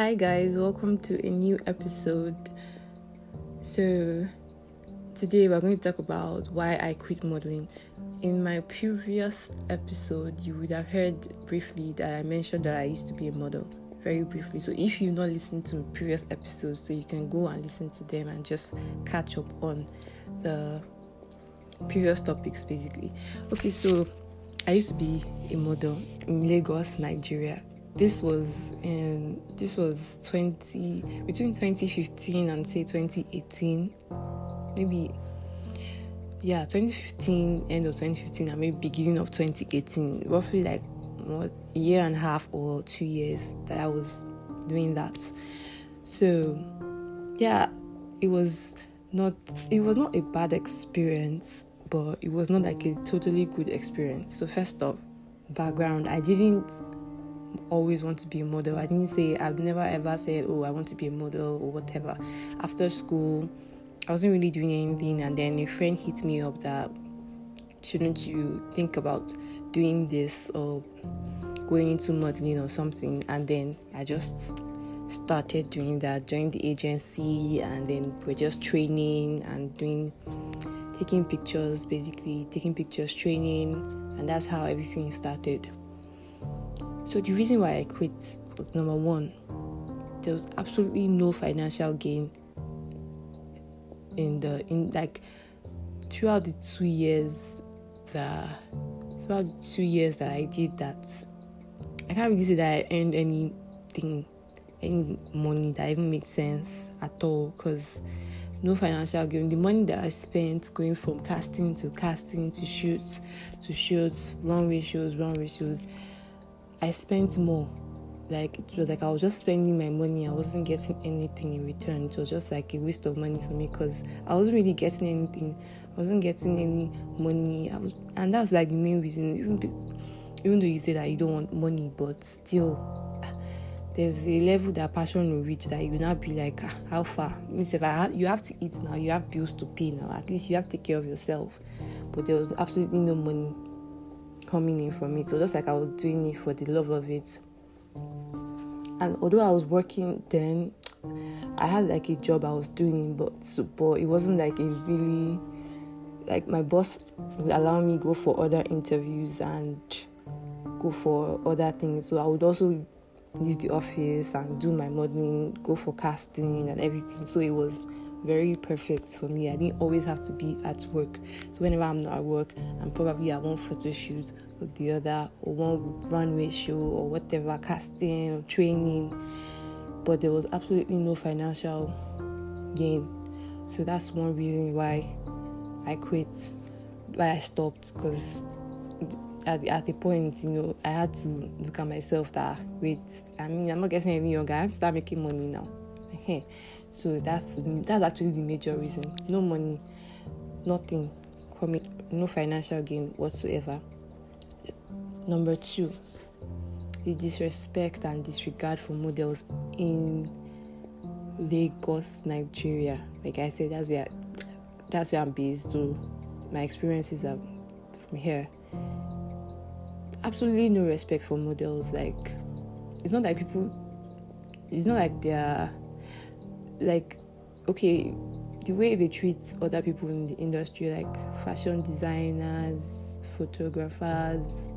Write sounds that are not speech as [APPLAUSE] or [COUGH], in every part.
Hi, guys, welcome to a new episode. So, today we're going to talk about why I quit modeling. In my previous episode, you would have heard briefly that I mentioned that I used to be a model, very briefly. So, if you've not listened to previous episodes, so you can go and listen to them and just catch up on the previous topics, basically. Okay, so I used to be a model in Lagos, Nigeria this was in this was 20 between 2015 and say 2018 maybe yeah 2015 end of 2015 and maybe beginning of 2018 roughly like what a year and a half or two years that i was doing that. So yeah it was not it was not a bad experience but it was not like a totally good experience. So first off background i didn't always want to be a model. I didn't say I've never ever said, "Oh, I want to be a model" or whatever. After school, I wasn't really doing anything, and then a friend hit me up that shouldn't you think about doing this or going into modeling or something? And then I just started doing that, joined the agency, and then we're just training and doing taking pictures, basically taking pictures, training, and that's how everything started. So the reason why I quit was number one, there was absolutely no financial gain in the in like throughout the two years that throughout the two years that I did that I can't really say that I earned anything any money that even made sense at all because no financial gain. The money that I spent going from casting to casting to shoots to shoots, runway shows, runway shows, I spent more. Like it was like I was just spending my money. I wasn't getting anything in return. It was just like a waste of money for me because I wasn't really getting anything. I wasn't getting any money. I was, and that's like the main reason. Even even though you say that you don't want money, but still, there's a level that passion will reach that you will not be like, ah, how far? Means if I you have to eat now, you have bills to pay now. At least you have to take care of yourself. But there was absolutely no money coming in from it. So just like I was doing it for the love of it. And although I was working then, I had like a job I was doing, but but it wasn't like a really like my boss would allow me go for other interviews and go for other things. So I would also leave the office and do my modeling, go for casting and everything. So it was very perfect for me. I didn't always have to be at work. So whenever I'm not at work, I'm probably at one photo shoot or the other, or one runway show, or whatever, casting, or training. But there was absolutely no financial gain. So that's one reason why I quit, why I stopped, because at, at the point, you know, I had to look at myself that, wait, I mean, I'm not getting any younger, I have to start making money now. So that's that's actually the major reason. No money, nothing, For me no financial gain whatsoever. Number two, the disrespect and disregard for models in Lagos, Nigeria. Like I said, that's where that's where I'm based. So my experiences are from here. Absolutely no respect for models. Like it's not like people. It's not like they're like okay the way they treat other people in the industry like fashion designers photographers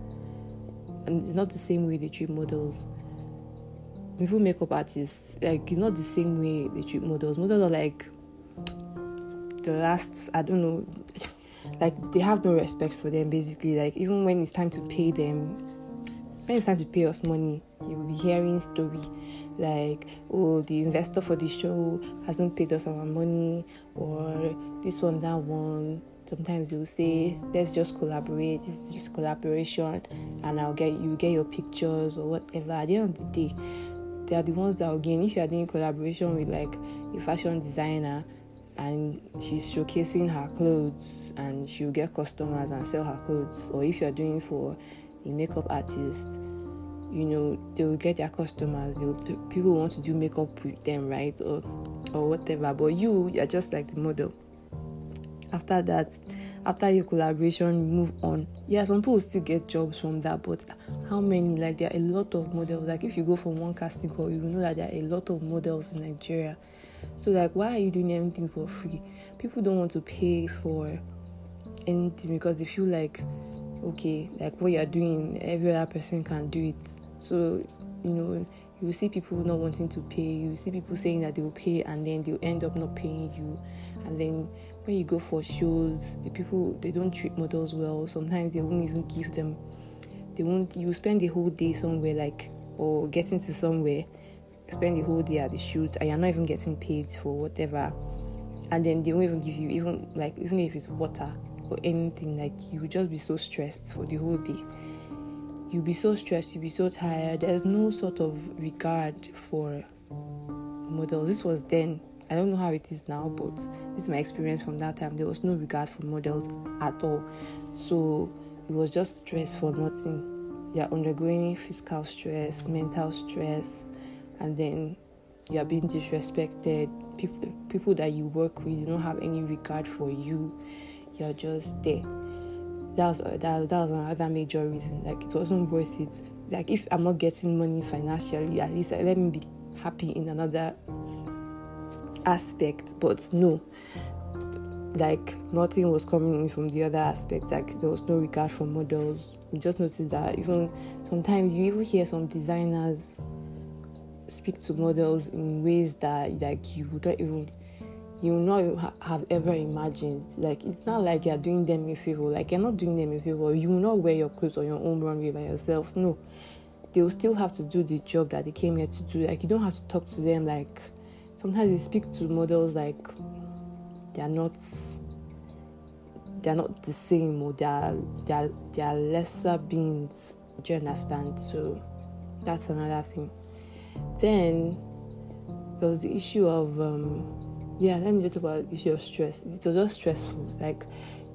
and it's not the same way they treat models. Even makeup artists like it's not the same way they treat models. Models are like the last i don't know [LAUGHS] like they have no respect for them basically. Like even when it's time to pay them when it's time to pay us money you will be hearing story like oh the investor for the show hasn't paid us our money or this one that one. Sometimes they will say let's just collaborate is just collaboration and i'll get you get your pictures or whatever. At the end of the day they are the ones that will gain if you are doing collaboration with like a fashion designer and she's showcasing her clothes and she'll get customers and sell her clothes or if you're doing for a makeup artist you know they will get their customers people want to do makeup with them right or or whatever but you you're just like the model after that after your collaboration, move on. Yeah, some people still get jobs from that, but how many? Like, there are a lot of models. Like, if you go from one casting call, you know that there are a lot of models in Nigeria. So, like, why are you doing everything for free? People don't want to pay for anything because they feel like, okay, like what you're doing, every other person can do it. So, you know, you see people not wanting to pay, you see people saying that they will pay and then they'll end up not paying you. And then when you go for shows, the people they don't treat models well. Sometimes they won't even give them they won't you spend the whole day somewhere like or getting to somewhere, spend the whole day at the shoot and you're not even getting paid for whatever. And then they won't even give you even like even if it's water or anything, like you just be so stressed for the whole day you'll be so stressed, you'll be so tired. There's no sort of regard for models. This was then. I don't know how it is now, but this is my experience from that time. There was no regard for models at all. So it was just stress for nothing. You're undergoing physical stress, mental stress, and then you're being disrespected. People people that you work with, you don't have any regard for you. You're just there that was uh, that, that was another major reason. Like it wasn't worth it. Like if I'm not getting money financially, at least let me be happy in another aspect. But no, like nothing was coming in from the other aspect. Like there was no regard for models. You just noticed that even sometimes you even hear some designers speak to models in ways that like you wouldn't even you not have ever imagined. Like it's not like you're doing them a favor. Like you're not doing them a favor. You will not wear your clothes on your own runway by yourself. No, they will still have to do the job that they came here to do. Like you don't have to talk to them. Like sometimes you speak to models like they're not they're not the same or they're they're, they're lesser beings. Do you understand? So that's another thing. Then there was the issue of um, yeah, let me just talk about issue of stress. It was just stressful. Like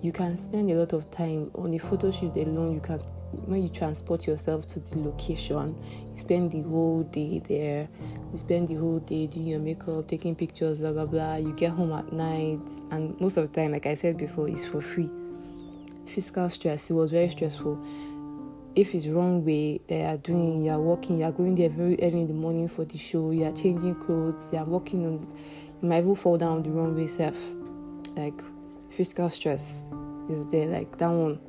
you can spend a lot of time on the photo shoot alone. You can when you transport yourself to the location, you spend the whole day there. You spend the whole day doing your makeup, taking pictures, blah blah blah. You get home at night, and most of the time, like I said before, it's for free. Physical stress. It was very stressful. If it's runway they are doing, you are walking, you are going there very early in the morning for the show. You are changing clothes. You are walking on might even fall down the wrong way self. Like physical stress is there, like that one.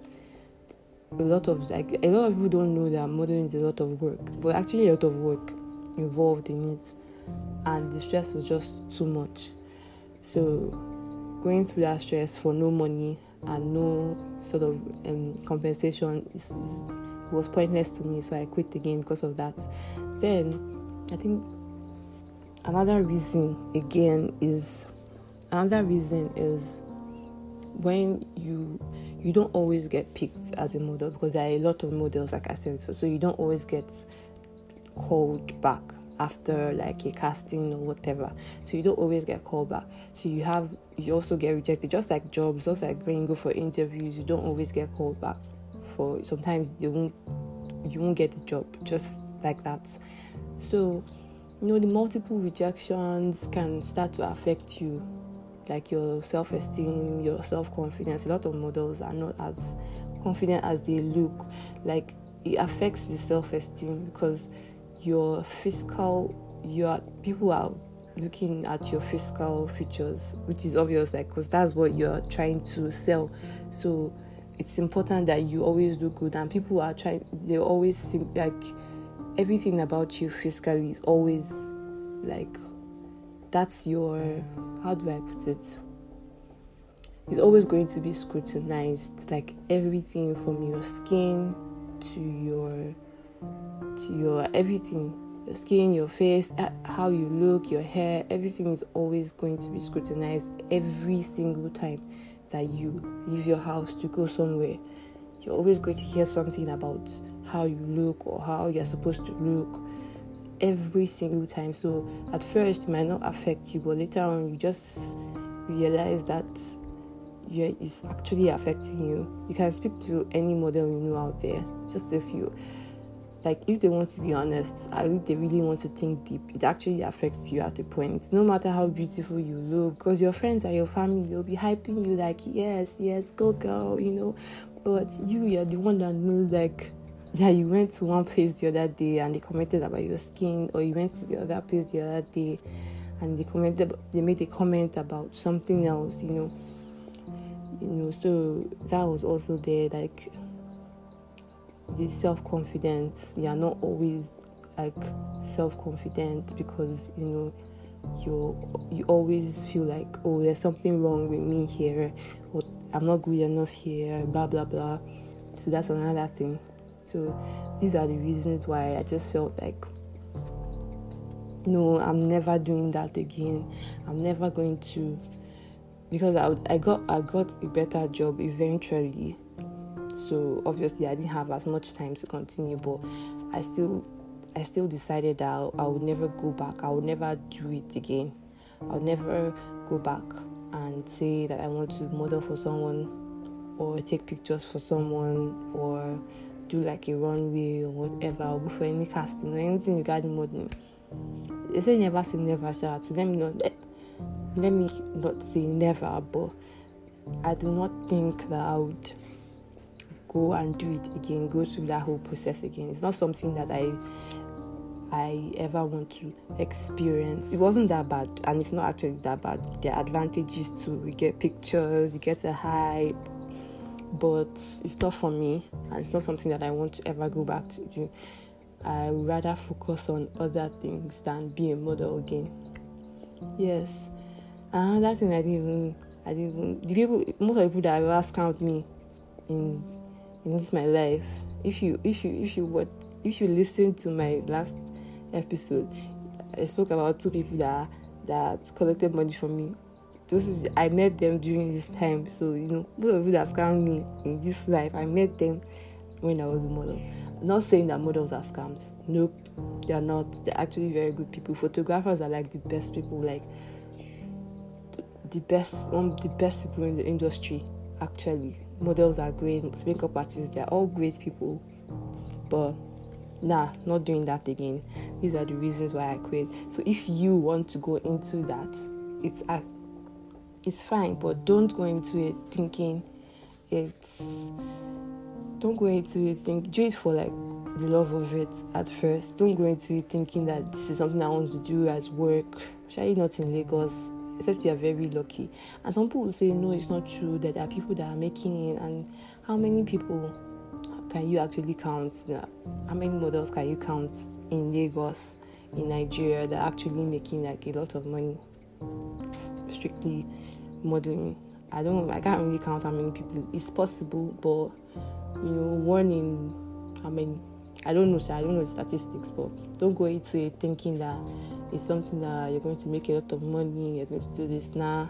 A lot of like a lot of people don't know that modeling is a lot of work, but actually a lot of work involved in it, and the stress was just too much. So going through that stress for no money and no sort of um, compensation is, is, was pointless to me. So I quit the game because of that. Then I think another reason again is another reason is when you you don't always get picked as a model because there are a lot of models like I said before, so you don't always get called back after like a casting or whatever. So you don't always get called back. So you have you also get rejected just like jobs, just like when you go for interviews, you don't always get called back for sometimes you won't you won't get the job just like that. So you know the multiple rejections can start to affect you like your self-esteem your self-confidence. A lot of models are not as confident as they look. Like it affects the self-esteem because your physical your people are looking at your physical features which is obvious like because that's what you're trying to sell. So it's important that you always look good and people are trying they always think like everything about you physically is always like that's your how do I put it? It's always going to be scrutinized, like everything from your skin to your to your everything, your skin, your face, uh, how you look, your hair, everything is always going to be scrutinized every single time that you leave your house to go somewhere. You're always going to hear something about how you look or how you're supposed to look every single time. So at first it might not affect you, but later on you just realize that it's actually affecting you. You can speak to any model you know out there, just a few. like if they want to be honest, if they really want to think deep, it actually affects you at a point. No matter how beautiful you look, because your friends and your family they'll be hyping you like, yes, yes, go girl, you know. But you, you're the one that knows like yeah, you went to one place the other day and they commented about your skin, or you went to the other place the other day and they commented, they made a comment about something else, you know. You know, so that was also there, like this self confidence. You are not always like self confident because you know you you always feel like oh there's something wrong with me here or I'm not good enough here blah blah blah so that's another thing so these are the reasons why I just felt like no, I'm never doing that again. I'm never going to because I, I got I got a better job eventually. So obviously I didn't have as much time to continue, but I still I still decided that I, I would never go back. I would never do it again. I would never go back and say that I want to model for someone or take pictures for someone or do like a runway or whatever, or go for any casting or anything regarding modeling. They say never say never, sha. So let me not let, let me not say never, but I do not think that I would go and do it again, go through that whole process again. It's not something that I I ever want to experience. It wasn't that bad, and it's not actually that bad. There are advantages to You get pictures, you get the hype, but it's not for me and it's not something that I want to ever go back to do. I would rather focus on other things than be a model again. Yes. Another thing I didn't even I didn't even the people most of the people that have ever scammed me in in this my life. If you if you if you what if you listen to my last episode, I spoke about two people that that collected money from me those I met them during this time. So you know, most of you that scammed me in this life, I met them when I was a model. Not saying that models are scams. Nope, they are not. They're actually very good people. Photographers are like the best people. Like the best, one of the best people in the industry. Actually, models are great. Makeup artists, they're all great people. But nah, not doing that again. These are the reasons why I quit. So if you want to go into that, it's it's fine, but don't go into it thinking it's don't go into it think do it for like the love of it at first. Don't go into it thinking that this is something I want to do as work. Especially not in Lagos, except you are very lucky. And some people will say no, it's not true. That there are people that are making it, and how many people can you actually count? How many models can you count in Lagos, in Nigeria that are actually making like a lot of money? Strictly modeling. I don't I can't really count how many people. It's possible, but you know, one in I mean I don't know, so I don't know the statistics, but don't go into it thinking that it's something that you're going to make a lot of money, you're going to do this. Nah.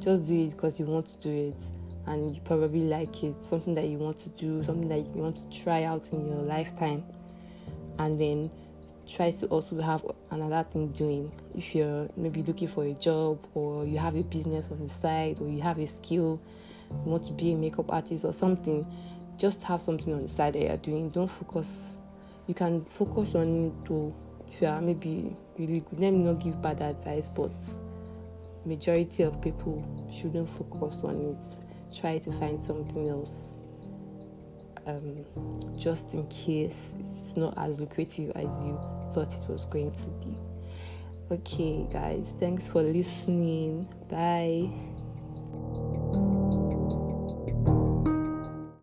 Just do it because you want to do it and you probably like it, something that you want to do, something that you want to try out in your lifetime. And then try to also have another thing doing. If you're maybe looking for a job or you have a business on the side or you have a skill, you want to be a makeup artist or something, just have something on the side that you're doing. Don't focus. You can focus on it to if you are maybe really good. Let me not give bad advice, but majority of people shouldn't focus on it. Try to find something else um, just in case it's not as lucrative as you thought it was going to be. Okay, guys, thanks for listening. Bye.